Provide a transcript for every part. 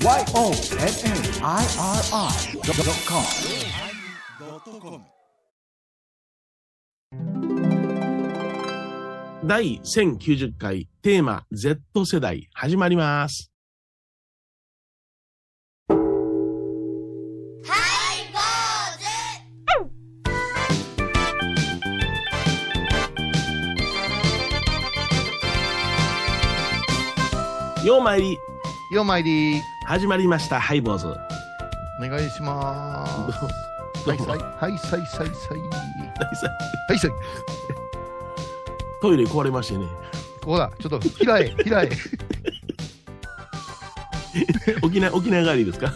YONNIRI.com 第1090回テーマ Z 世代始まります。ようまいり。ようまいり始まりましたハイボーズ。お願いします。はい、はい、さい、さい、さい。はい、さい。トイレ壊れましてね。ここだ、ちょっと、平へ、平へ。沖縄、沖縄帰りですか？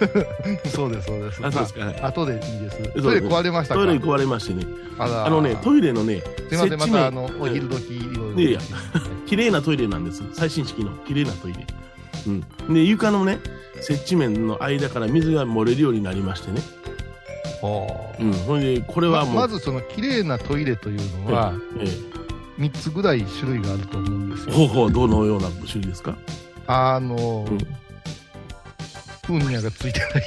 そうです、そうです。あ、そうですか。はいまあ後でいいです。うトイレ壊れましたか？トイレ壊れましてね。あのね、トイレのね、すいません、また、あの、お昼時、いろいろ。いやいや綺麗なトイレなんです。最新式の綺麗なトイレ。うん。で、床のね、接地面の間から水が漏れるようになりましてね。はうん。ほんで、これあはもう、ままず、その、綺麗なトイレというのは、え三つぐらい種類があると思うんですえ、よ。ほうほう、どのような種類ですか？あのうん、うんにゃがついてない。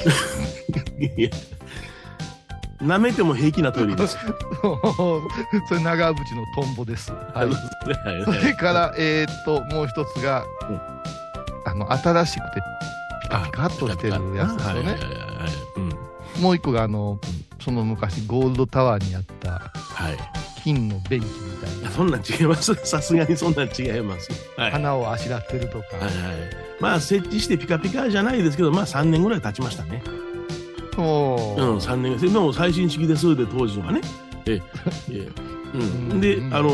いや舐めても平気なトイレです。それ、長渕のトンボです。はい。はいそれから、えーっと、もう一つが、うんあの、新しくて、ピカピカっとしてるやつですよね。もう一個が、あの、その昔、ゴールドタワーにあったはい。金の便器みたいな、そんなん違います。さすがにそんなん違います。はい。はい花をあしらってるとか、はい。まあ、設置してピカピカじゃないですけど、まあ3年ぐらい経ちましたね。そううん、3年でも最新式ですで当時はね。ええええうん、で、うん。あの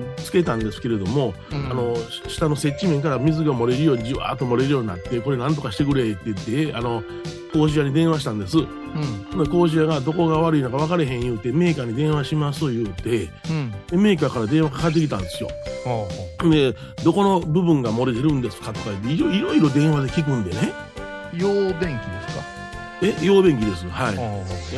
ーつけたんですけれども、うん。あのー下の接地面から水が漏れるようにじわーっと漏れるようになってこれなんとかしてくれって言ってあの工事屋に電話したんです。うん、で工事屋がどこが悪いのか分かれへん言うてメーカーに電話します言うてうん、でメーカーから電話かかってきたんですよ。でどこの部分が漏れてるんですかとか言っていろいろいろ電話で聞くんでね。う陽便器ですか、え陽便器です。はい。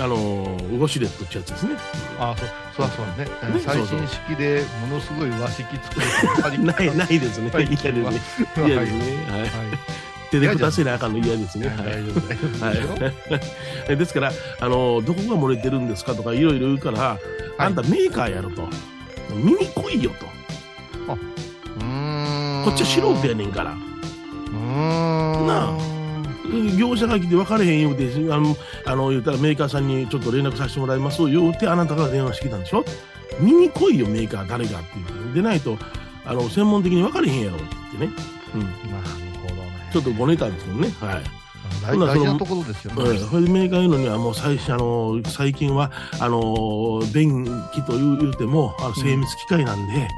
あのーウォシュレットってやつですねあそそうだそうだねね最新式でものすごい和式作るないないですねはい嫌ですねはい嫌ですねはいはい手で下せなあかんの嫌ですねはいですよい、ですから、あのどこが漏れてるんですかとかいろいろ言うから、あんたメーカーやろと、見に来いよと、うーんこっちは素人やねんから、うーんなあ業者が来て分かれへん言うて、あのあの言うたらメーカーさんにちょっと連絡させてもらいます言うて、あなたが電話してきたんでしょ、見に来いよ、メーカー誰がって言って、でないと、あの専門的に分かれへんやろって言ってね、うん、なるほどね。ちょっとごねたんですけどね。はい。大大事なところですよね。うん、それでメーカー言うのにはもう最初あの最近はあの便器という言うてもあの精密機械なんで、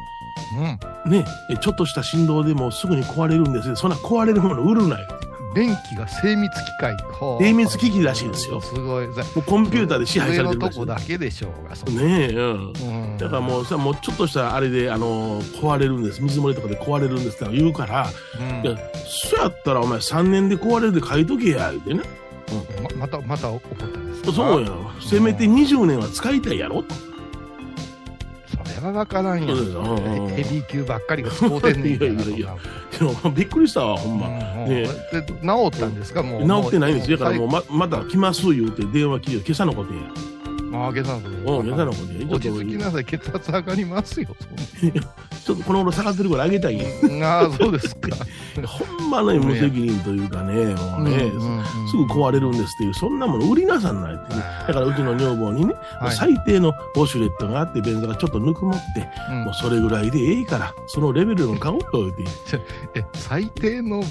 うん。ね。えちょっとした振動でもうすぐに壊れるんですよ。そんな壊れるもの売るなよ便器が精密機械。精密機器らしいですよ。すごい。もうコンピューターで支配されてるとこだけでしょうが。ねえうん。うん。だからもうさもうちょっとしたあれであの壊れるんです。水漏れとかで壊れるんですって言うから、うん。いやそうやったらお前3年で壊れるで書いとけや言うてね。ままた、また怒ったんですか？そうやせめて20年は使いたいやろ。それはわからんよ。そうですよ。うん。うんヘビー級ばっかりが使うてんねん。いやいやいやい やびっくりしたわほんま、ねで治ったんですか？もう。治ってないんですよ。だからもうう。ままた来ます言うて電話切る今朝のことや。ああ、下山うん、今朝のことや。ちょっ落とち着きなさい。血圧上がりますよ。ちょっとこの頃下がってるからあげたいああ、そうですか。ほんまね、無責任というかね、もうね、すぐ壊れるんですっていう、そんなもの売りなさんないってね。だからうちの女房にね、はい。最低のウォシュレットがあって、便座がちょっとぬくもって、うん。もうそれぐらいでええから、そのレベルの顔と言って。え最低の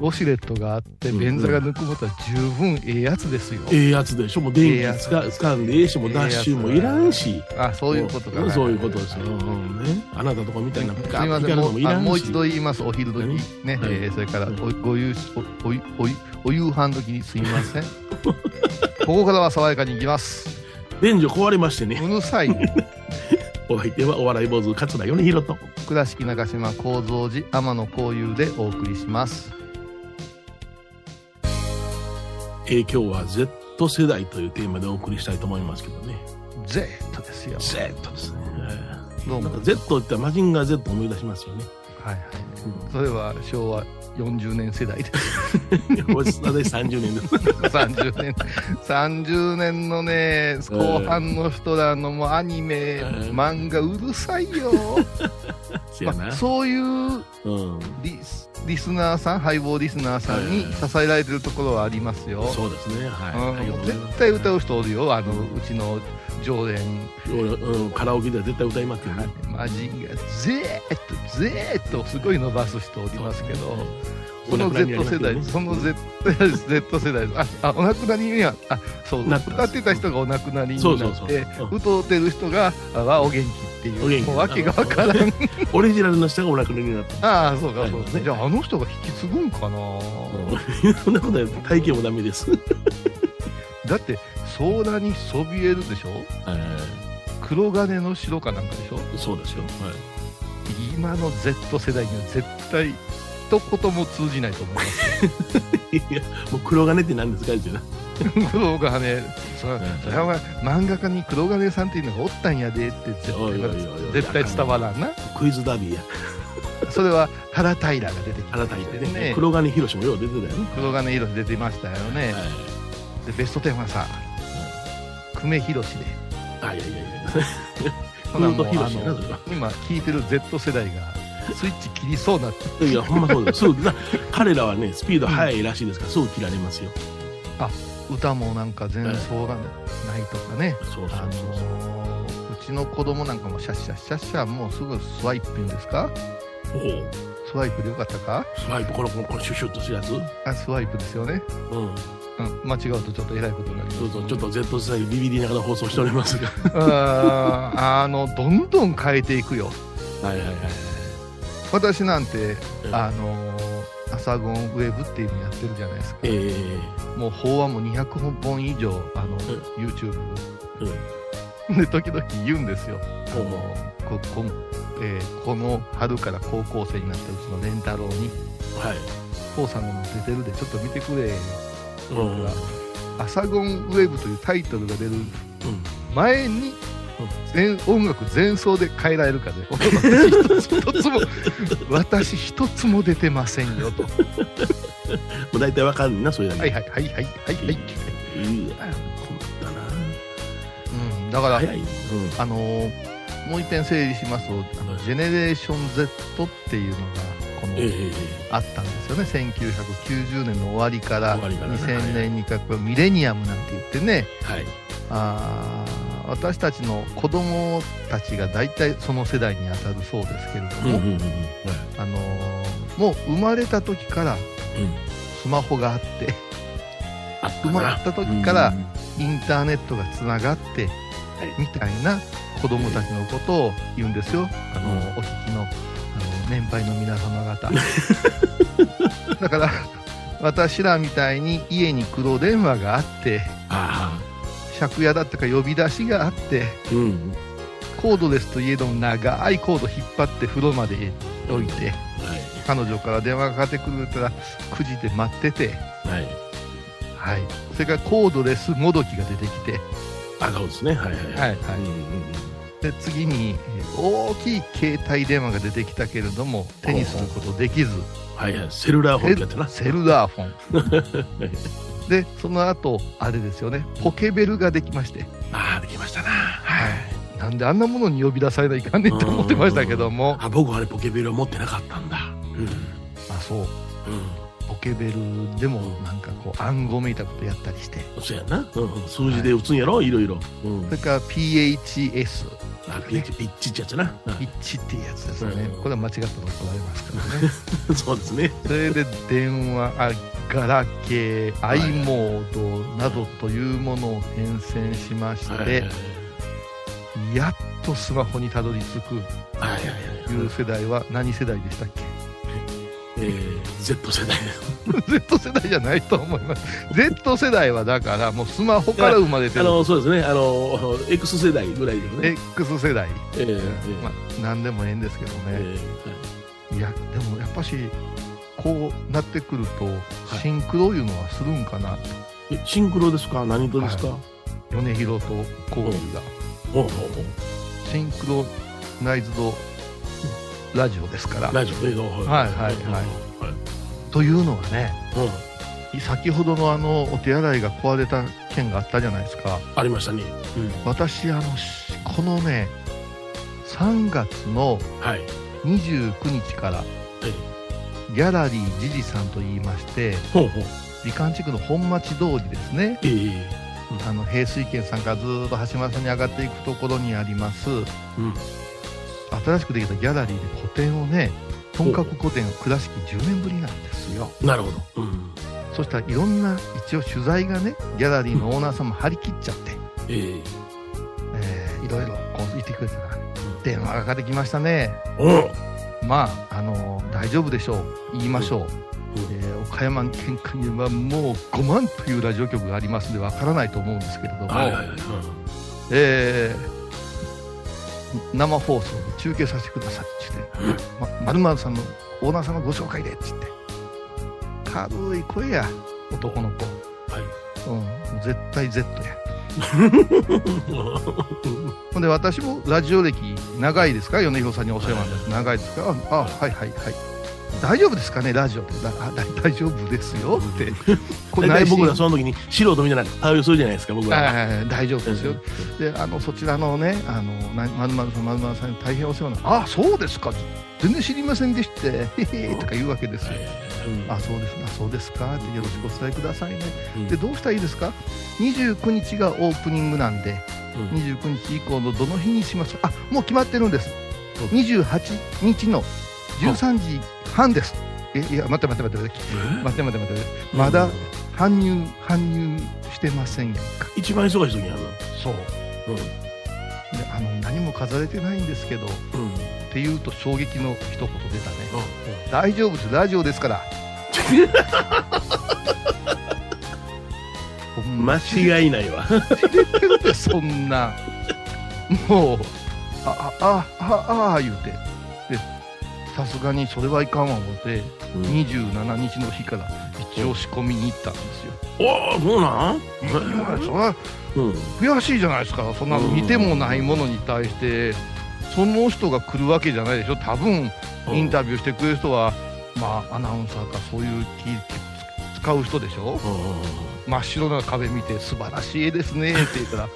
ウォシュレットがあってうん便座がぬくもったら十分ええやつですよ、ええやつでしょ、もう電気使使うんでええし、もうダッシュもいらんし。あそういうことか、そういうことですよ。うんね、あなたとこみたいなピすカピカのもいらんし。あもう一度言います。お昼時何ね、はい。えーそれからおご夕おおおお夕飯時にすみません。ここからは爽やかに行きます。便所壊れましてね。うるさい お相手はお笑い坊主桂米宏と。倉敷中島幸三寺天野幸雄でお送りします。えー今日は Z 世代というテーマでお送りしたいと思いますけどね。Z ですよ Z ですね。えーどうも Z って言ったらマジンガー Z 思い出しますよね。はいはい。うんそれは昭和40年世代で私30年です。30年30年のね後半の人らのもうアニメ、うん漫画うるさいよ、せやな。まあ。そういううん。リスリスナーさんハイボーリスナーさんに支えられてるところはありますよ、そうですね。はい。うん。絶対歌う人おるよ。あのうちの常連。俺うん、カラオケでは絶対歌いますよね。マジンがゼーッとゼーッとすごい伸ばす人おりますけど、その Z 世代、その Z, Z 世代。ですああお亡くなりにはあそう歌ってた人がお亡くなりになってうん歌うてる人があはお元気っていうもう訳がわからん。オリジナルの人がお亡くなりになった。ああそうかそうか、はいねじゃああの人が引き継ぐんかな、うんそんなことない。体型もダメです。だって空にそびえるでしょ？黒金の城かなんかでしょ？そうですよ。はい。今の Z 世代には絶対一言も通じないと思います いや、もう黒金って何ですかってな。黒金それは漫画家に黒金さんっていうのがおったんやでって絶対絶対伝わらんなクイズダービーや。それは原平が出てきたにねね黒金広もよう出てたよね。黒金色出てましたよね、はい。でベスト10はさ久米宏であ、いやいやいや。今聞いてる Z 世代がスイッチ切りそうなっていや、ほんまそうです。す彼らはね、スピード速いらしいですから、すぐ切られますよ。歌もなんか前奏がないとかね、そうそうそうそう。ーうちの子供なんかもシャッシャッシャッシャもうすぐスワイプ言うんですか？おお。スワイプでよかったか？スワイプ、この、この、このシュシュッとするやつ？うん。あスワイプですよね、うん、間違うとちょっとえらいことになりますそうそう、ちょっと Z 世代ビビりながら放送しておりますが。あーあのどんどん変えていくよはいはいはい。私なんてうんあのーアサゴンウェブっていうのやってるじゃないですか。ええ。もう法話も200本以上あの、YouTube で。時々言うんですよ。あのここ,、えーこの春から高校生になったうちの蓮太郎に。はい。「父さんも出てるでちょっと見てくれ」うん。うん。アサゴンウェブというタイトルが出る前に、全音楽前奏で変えられるかで、私 一つも私一つも出てませんよと。もう大体わかんな、それだけ。はいはいはいはいはいはい。うわ、困ったな。うん、だから、早い。うん。あのーもう一遍整理しますと、あのジェネレーション Z っていうのがこの、えええあったんですよね。1990年の終わりから終わりからね2000年にかけミレニアムなんて言ってね、えはい。あー私たちの子供たちが大体その世代に当たるそうですけれども、うんうんうんあのーもう生まれた時からうん。スマホがあってあった生まれな。た時からうんインターネットがつながってみたいな子供たちのことを言うんですよ。あの、うん。お聞きのあの年配の皆様方。だから私らみたいに家に黒電話があってあ借家だったか呼び出しがあってあ。うん。コードレスといえども長いコード引っ張って風呂まで置いてはい。彼女から電話がかかってくるから9時で待っててはい。はいそれからコードレスもどきが出てきてあ、そうですね。はいはいはいはいうんうんうんで次にえー大きい携帯電話が出てきたけれども手にすることできずはいはい。セルラーフォン。セルラーフォン でその後あれですよねポケベルができましてああ、できましたな。はい。なんであんなものに呼び出されないかんねんって思ってましたけどもあ、僕はあれポケベルを持ってなかったんだ。うん。あそううん。ポケベルでもなんかこう暗号めいたことやったりしてそうやな。うんうん。数字で打つんやろ？いろいろ。うんそ。れから PHS あ、ピッチ、ピッチってやつな。うんピッチっていうやつですねうんこれは間違ったら怒られますからね そうですね。それで電話あガラケー i モードなどというものを変遷しまして、はいはいはい。やっとスマホにたどり着くはいはいはい。いう世代は何世代でしたっけ？えー、Z 世代。Z 世代じゃないと思います。Z 世代はだからもうスマホから生まれてる。あの、そうですね。あの、X 世代ぐらいだよね。X 世代、えー、えまあ何でもええんですけどーね、えい。やでもやっぱしこうなってくるとい。シンクロいうのはするんかなえシンクロですか？何とですか、米広とコーギが。おう。おう。シンクロナイズドラジオですから。ラジオはいはいはい。というのはね、うん。先ほどのあのお手洗いが壊れた件があったじゃないですか。ありましたね、私あのしこのね3月のはい。29日からえギャラリージジさんと言いましてほうほう。美観地区の本町通りですね。ええあの平水軒さんからずーっと橋間さんに上がっていくところにありますうん新しくできたギャラリーで個展をね本格古典倉敷10年ぶりなんですよ。なるほど、うん。そしたらいろんな一応取材がねギャラリーのオーナーさんも張り切っちゃって、ええ。えーいろいろこう言ってくれたら電話がかかってきましたね。まあ、あの大丈夫でしょう、言いましょう、うん。えー岡山県下にはもう5万というラジオ局がありますので、わからないと思うんですけれども、はいはいはい、うん。えー生放送で中継させてくださいって言って、ま、まるまるさんのオーナーさんのご紹介でって言って、軽い声や、男の子、はいうん、絶対 Z や。ほんで、私もラジオ歴長いですか、米広さんにお世話になって、長いですか、あ、あはいはいはい。大丈夫ですかね、ラジオ。大丈夫ですよ？って。こ僕らその時に素人みたいな対応するじゃないですか僕ら。は、はい大丈夫ですよ。で、あの、そちらのね、あの、なまるまるさん、まるまるさんに大変お世話になって、あ、そうですか。全然知りませんでした。へへとか言うわけですよ。うん。あ、そうです。ね、あそうですか。ってよろしくお伝えくださいね。うん。で、どうしたらいいですか ?29 日がオープニングなんで、うん。29日以降のどの日にしますあもう決まってるんです。28日の13時半です。えいや待って待って待って待って。え？待って待って待って。まだ搬入搬入してませんや。んか一番忙しい時にあるそう。のであの何も飾れてないんですけどっうん。うんて言うと衝撃の一言出たね。うん。大丈夫です。ラジオですから。間違いないわ。そんな。もう。あああああ言うて。でさすがにそれはいかんわ思ってうん。27日の日から一応仕込みに行ったんですよ、おおそうなん？いやそれはうん。悔しいじゃないですか。そんなの見てもないものに対してその人が来るわけじゃないでしょ。多分インタビューしてくれる人はまあアナウンサーかそういう気使う人でしょ。真っ白な壁見て素晴らしい絵ですねって言ったら。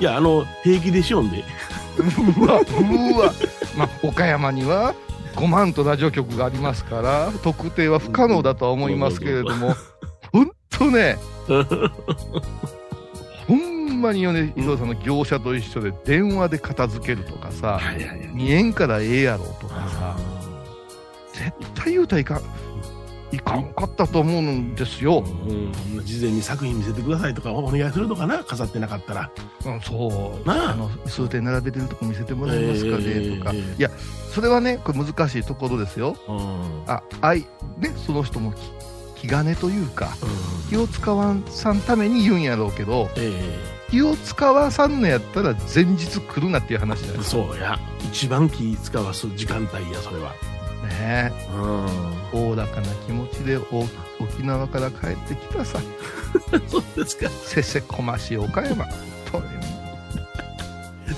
いやあの平気でしょんで。うわうわ。まあ岡山には5万とラジオ局がありますから特定は不可能だとは思いますけれども本当ね ほんまに米広さんの業者と一緒で電話で片付けるとかさ見えんからええやろとかさ絶対言うたらいかん。いかんかったと思うんですよ、うん、事前に作品見せてくださいとかお願いするのかな飾ってなかったら。うん、そう。なあ。あの数点並べてるとこ見せてもらえますかね、えーとか。えーいやそれはねこれ難しいところですよ。うん。あ愛ねその人も気気兼ねというかうん。気を使わんさんために言うんやろうけどえ気を使わさんのやったら前日来るなっていう話じゃないそうや。一番気使わす時間帯やそれは。ね。うん。おおらかな気持ちでお沖縄から帰ってきたさ。そうですか。せせこましい岡山と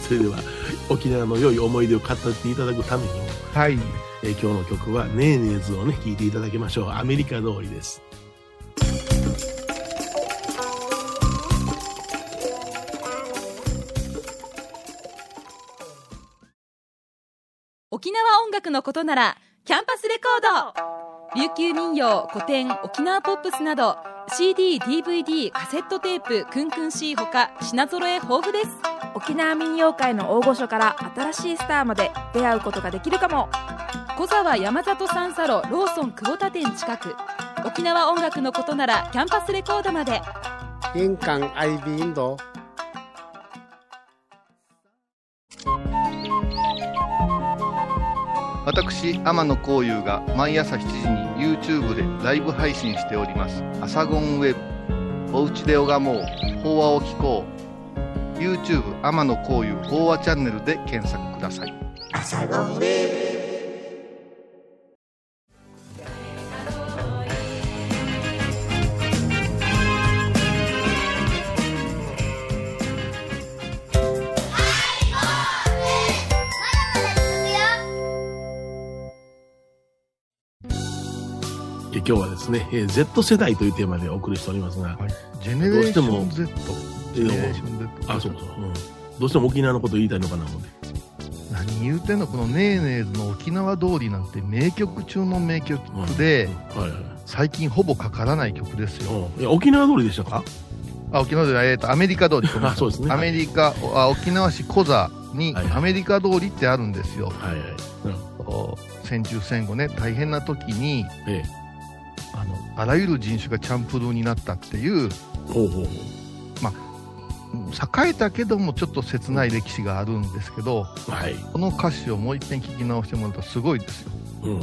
それでは沖縄の良い思い出を語っていただくためにも、はい。えー今日の曲は「ネーネーズ」をね聴いていただきましょう。アメリカ通りです。沖縄音楽のことならキャンパスレコード。琉球民謡古典沖縄ポップスなど CD、DVD、カセットテープクンクン C ほか品揃え豊富です沖縄民謡界の大御所から新しいスターまで出会うことができるかも。小沢山里三佐路ローソン久保田店近く。沖縄音楽のことならキャンパスレコードまで。印港 IB 印度。私天野幸雄が毎朝7時に YouTube でライブ配信しております「アサゴンウェブ」「おうちで拝もう。法話を聞こう」YouTube 天野幸雄法話チャンネルで検索ください。ですね、えー Z 世代というテーマでお送りしておりますが、ジェネレーションどうし Z。ジェネレーション Z。あ、そうそう、うん。どうしても沖縄のこと言いたいのかな思って。何言うてんのこのネーネーズの沖縄通りなんて名曲中の名曲で、うんはいはい。最近ほぼかからない曲ですよ。うんいや沖縄通りでしたか？あ、沖縄通り、えっ、と、アメリカ通り。そうですねアメリカ、あ沖縄市コザにはいはいアメリカ通りってあるんですよ。はいはい。うんお戦中戦後ね、大変な時に、ええ。あらゆる人種がチャンプルーになったっていう、ほうほうほう。うん栄えたけどもちょっと切ない歴史があるんですけど、はい。この歌詞をもう一遍聞き直してもらうとすごいですよ。うん。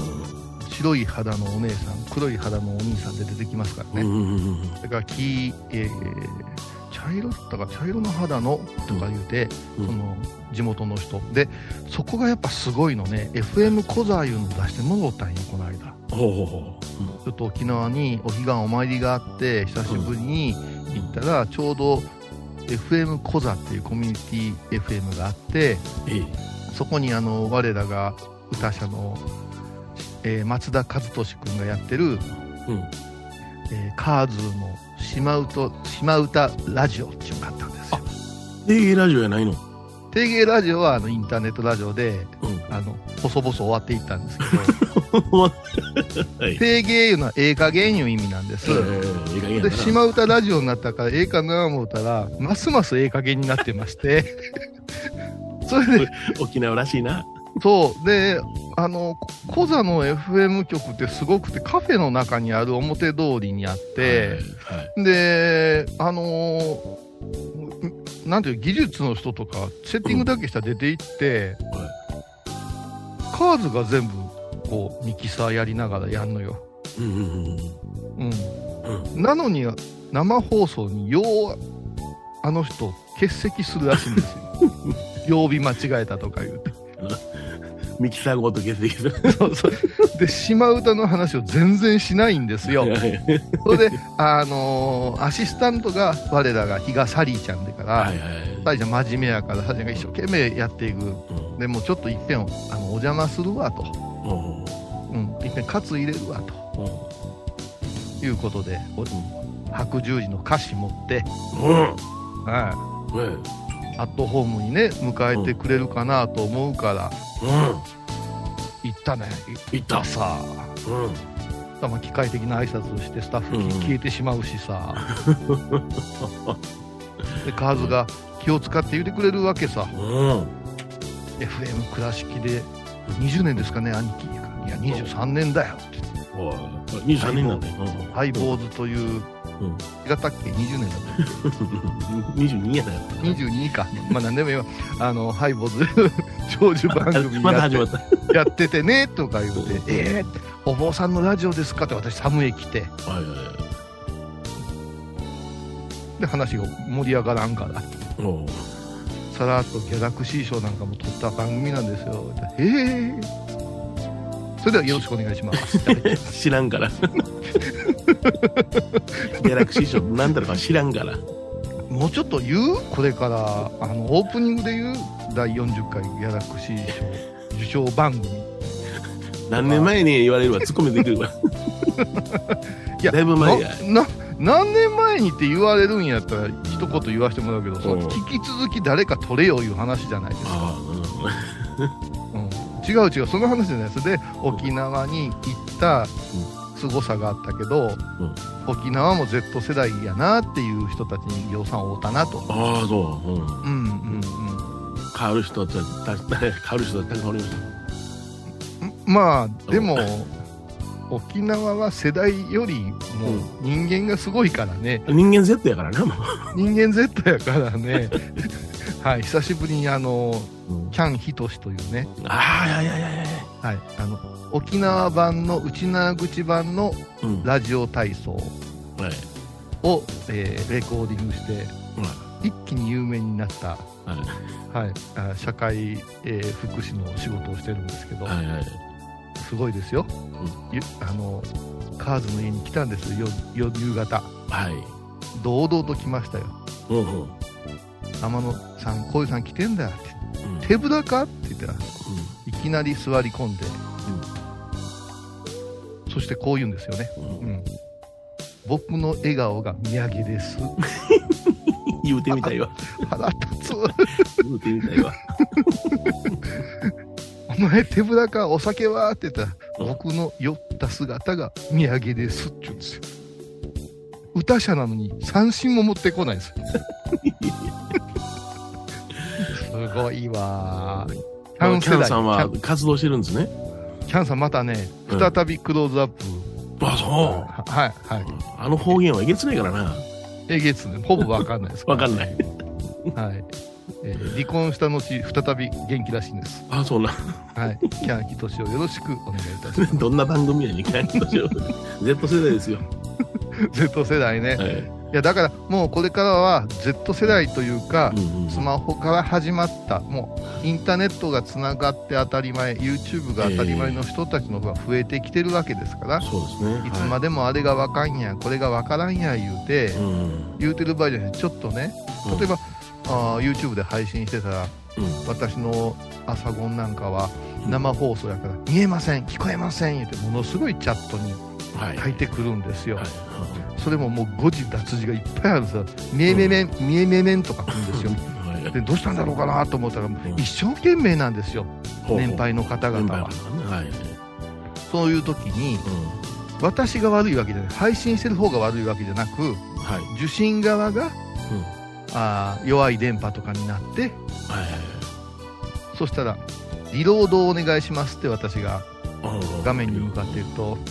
白い肌のお姉さん、黒い肌のお兄さんで出てきますからね。うんうんうんうん。だから黄、えー茶色だったか茶色の肌のとか言うて、うんその地元の人でそこがやっぱすごいのね FM コザいうの出してもろたんよこの間ほうほうほちょっと沖縄にお彼岸お参りがあって久しぶりに行ったらちょうど FM コザっていうコミュニティ FM があって。そこにあの我らが歌者の、えー松田和俊君がやってる、うん。えーカーズーの島歌島歌ラジオっていうのがあったんですよで、ラジオやないの？定芸ラジオはあのインターネットラジオでうん。あの細々終わっていったんですけはい。ど 定芸いうのはええ加減いう意味なんです、ええいい加減やなで島歌ラジオになったからええかな思ったらますますええ加減になってまして それで沖縄らしいな。そうであのコザの FM 局ってすごくてカフェの中にある表通りにあって、はい。で、あのーなんていう技術の人とか、セッティングだけしたら出て行って、カーズが全部、こう、ミキサーやりながらやんのよ。うんうんうんうん。うん。なのに、生放送によう、あの人、欠席するらしいんですよ。曜日間違えたとか言うて。ミキサーごと欠席する。そうそう。で、島唄の話を全然しないんですよ。それで、あのーアシスタントが、我らが比嘉サリーちゃんでから、はいはい。サリーちゃん真面目やから、サリーちゃんが一生懸命やっていく。うんでもうちょっといっぺん、あの、お邪魔するわと。うんうん、いっぺんカツ入れるわということで、お白十字の歌詞持って、うん。アットホームにね、迎えてくれるかなと思うから、うん。行ったね。行ったさうん。まあ、機械的な挨拶をしてスタッフうん消えてしまうしさ、でカーズが気を使って言ってくれるわけさうん。FM 倉敷で20年ですかね兄貴いや23年だよっておい。23年なんだよ。ハイボーズという、うん違ったっけ20年だったっ22やだよ。け22かまあ何でもいいわあのハイボーズ 長寿番組やっ始まってた。やっててねとか言うて「えー、お坊さんのラジオですか?」って私寒い来てはいはいはい。で話が盛り上がらんからさらっとギャラクシー賞なんかも撮った番組なんですよ。へえ。それではよろしくお願いします。知らんから。ギャラクシー賞なんだろうか知らんから。もうちょっと言う？これから、あの、オープニングで言う？第40回ギャラクシー賞受賞番組。何年前に言われるわ、ツッコミできるわ。いやだいぶ前や。な、な何年前にって言われるんやったら一言言わせてもらうけど、そうんの引き続き誰か取れよいう話じゃないですか。あうん、違う違う、その話じゃないです。で、沖縄に行った凄さがあったけど、沖縄も Z 世代やなっていう人たちに量産を負ったなと。あ、ああ、そう。うん。うんうんうん。変わる人たち、た変わる人たちたくさんおりましまあ、でも、沖縄は世代よりも人間がすごいからね。た。人間 Z やからな、も人間 Z やからね。はい、久しぶりにあの、う。うんキャンヒトシというね、ああ、いやいやいやいや。はい、あの、沖縄版の内縄口版のうん。ラジオ体操はい。を、えーレコーディングして、は一気に有名になった、い。はい。はい、あ社会、えー福祉の仕事をしてるんですけど、はいはい。すごいですよ、ゆあのカーズの家に来たんですよよ夕方はい。堂々と来ましたようんうん。天野さんこういうさん来てんだってうん手ぶらか？って言ったらいきなり座り込んで、そそしてこう言うんですよね。うんうん。僕の笑顔が土産です。言うてみたいわ。腹立つ。言うてみたいわ。お前手ぶらか？お酒は？って言ったら、うん僕の酔った姿が土産ですって言うんですよ。歌者なのに三振も持ってこないんですよ。すごいわー。キキャン世代さんはキャン活動してるんですね。キャンさんまたね、うん再びクローズアップ。あ、そう。はい、はい。あの方言はえげつないからな。えげつね、ほぼわかんないです。わかんない。はい。えー離婚した後、再び元気らしいんです。あ、そうな。はい。キャンキトシをよろしくお願いいたします。どんな番組やねん、キャンキとしよう Z 世代ですよ。Z 世代ね。はい。いや、だからもうこれからは Z 世代というか、うんうんスマホから始まった、もうインターネットがつながって当たり前、YouTube が当たり前の人たちの方が増えてきてるわけですから、そうですね。いつまでもあれがわかんや、これがわからんや言うて、うん。言うてる場合じゃなくて、ちょっとね、例えば、あー YouTube で配信してたら、うん私の朝ゴンなんかは生放送やから見えません聞こえません言ってものすごいチャットにはい。書い。てくるんですよ、はい。それももう誤字脱字がいっぱいあるさ。見えめめん見えめめんとか来るんですよ。はい。でどうしたんだろうかなと思ったらん。一生懸命なんですよ。ほうほう。年配の方々は。そういう時にう私が悪いわけじゃない。配信してる方が悪いわけじゃなくん。はい。受信側がうん。あー弱い電波とかになってはい。そしたらリロードをお願いしますって私がはい画面に向かっていると、ん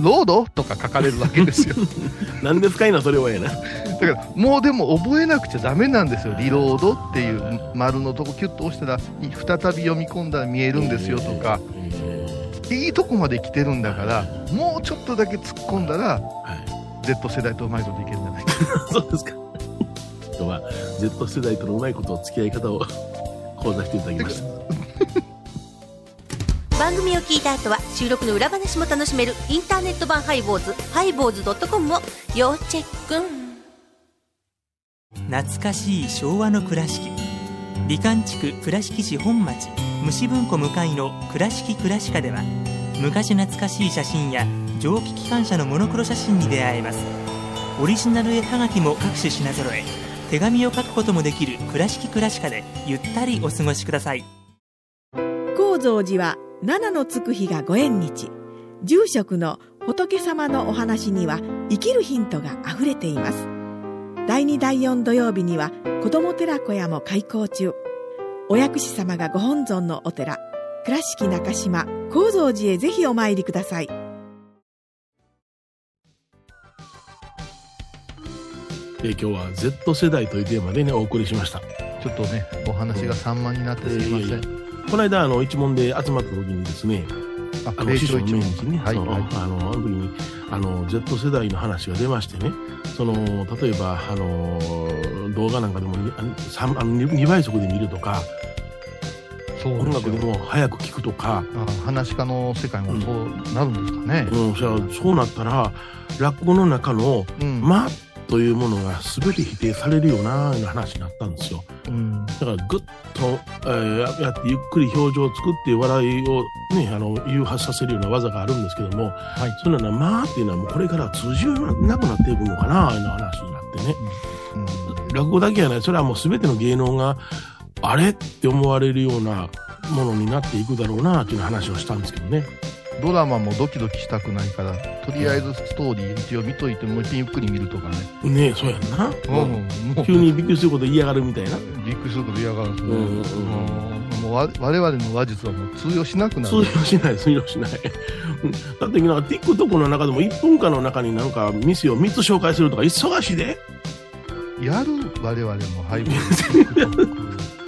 ロードとか書かれるわけですよ。なんで深いな、それはやな。だから、もうでも覚えなくちゃダメなんですよ。リロードっていう丸のとこキュッと押したら、い再び読み込んだら見えるんですよとか、えいいとこまで来てるんだから、もうちょっとだけ突っ込んだら、ーはい。Z 世代とうまいこといけるんじゃないか。そうですか。今日は Z 世代とのうまいことを付き合い方を講座していただきました。番組を聞いた後は収録の裏話も楽しめるインターネット版ハイボーズハイボーズドットコムを要チェック。懐かしい昭和の倉敷。美観地区倉敷市本町虫文庫向かいの「倉敷倉歯科」では昔懐かしい写真や蒸気機関車のモノクロ写真に出会えます。オリジナル絵はがきも各種品揃え手紙を書くこともできる「倉敷倉歯科」でゆったりお過ごしください。高蔵寺は七のつく日がご縁日。住職の仏様のお話には生きるヒントがあふれています。第2第4土曜日には子ども寺小屋も開校中。お薬師様がご本尊のお寺倉敷中島・高蔵寺へぜひお参りください。えー今日は Z 世代というテーマでね、お送りしました。ちょっとね、お話が散漫になってすみません。いやいやこの間、あの、一問で集まった時にですね、ああの、師匠の命日にね、はい、その、はい。あの、あの時に、あの、Z 世代の話が出ましてね、その、例えば、あの、動画なんかでも、あの三あの2倍速で見るとか、音楽で。も早く聞くとか、あ話し家の世界もそうなるんですかね。うん、それはそうなったら、落語の中の、うん。間というものが全て否定されるような話になったんですよ。うん。だからぐっと、えーややってゆっくり表情を作って笑いをね、あの、誘発させるような技があるんですけども、はい。そういうのは、まあっていうのはもうこれから通じなくなっていくのかな、いうような話になってね。うん落語だけはない、それはもう全ての芸能が、あれって思われるようなものになっていくだろうな、という話をしたんですけどね。ドラマもドキドキしたくないから、とりあえずストーリー一応見といて、もうゆっくり見るとかね。ねえ、そうやんな。うん。もう急にびっくりすること嫌がるみたいな。びっくりすること嫌がるんですね。うんうんうんうんもうわ我々の話術はもう通用しなくなる。通用しない、通用しない。う んだって、なんか TikTok の中でも1分間の中になんか店を3つ紹介するとか忙しいで。やる？我々も配分。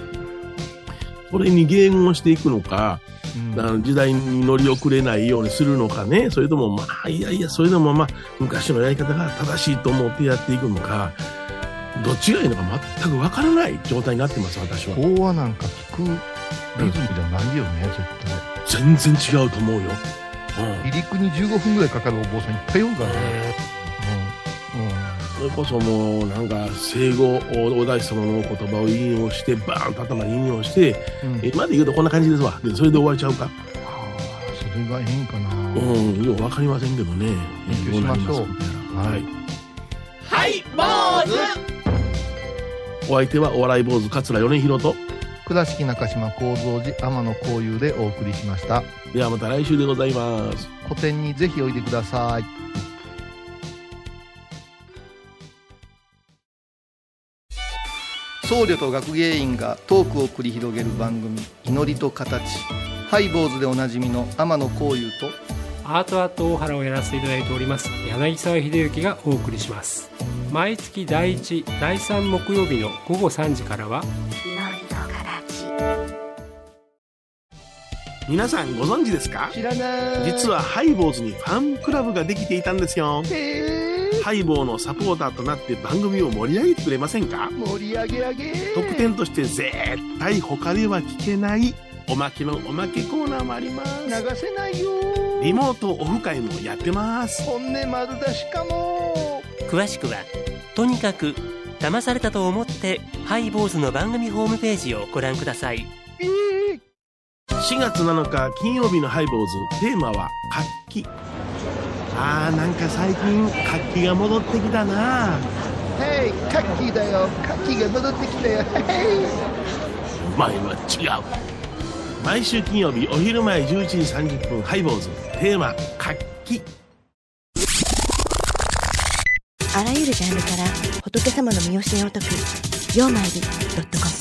それに迎合していくのか、うんあの時代に乗り遅れないようにするのかね、それともまあ、いやいや、それでもまあ、昔のやり方が正しいと思ってやっていくのか、どっちがいいのか全くわからない状態になってます、私は。法話なんか聞くリズムじゃないよね、絶対。全然違うと思うよ。うん離陸に15分ぐらいかかるお坊さんいっぱいおるからね。それこそもう、なんか、生後、おお大師様のお言葉を引用して、バーンと頭に引用して、うん今で言うとこんな感じですわ。で、それで終わりちゃうか。ああ、それが変かな。うん、ようわかりませんけどね。勉強しましょうはいはい、坊主お相手はお笑い坊主桂米広と、倉敷中島幸三寺天野幸雄でお送りしました。ではまた来週でございます。個展にぜひおいでください。僧侶と学芸員がトークを繰り広げる番組「祈りと形」ハイボーズでおなじみの天野幸雄とアートアート大原をやらせていただいております柳沢秀幸がお送りします。毎月第1第3木曜日の午後3時からは皆さんご存知ですか？知らない。実はハイボーズにファンクラブができていたんですよ。ハイボーのサポーターとなって番組を盛り上げてくれませんか？盛り上げ上げ。特典として絶対他では聞けないおまけのおまけコーナーもあります。流せないよ。リモートオフ会もやってます。本音丸出しかも。詳しくはとにかく騙されたと思ってハイボーズの番組ホームページをご覧ください。ええ4月7日金曜日のハイボーズ。テーマは活気あーなんか最近活気が戻ってきたな。ヘイカッキーだよ。カッキーが戻ってきたよ。ヘイお前は違う。毎週金曜日お昼前11時30分ハイボーズ。テーマ活気。あらゆるジャンルから仏様の身教えを解く「曜マイルドットコム」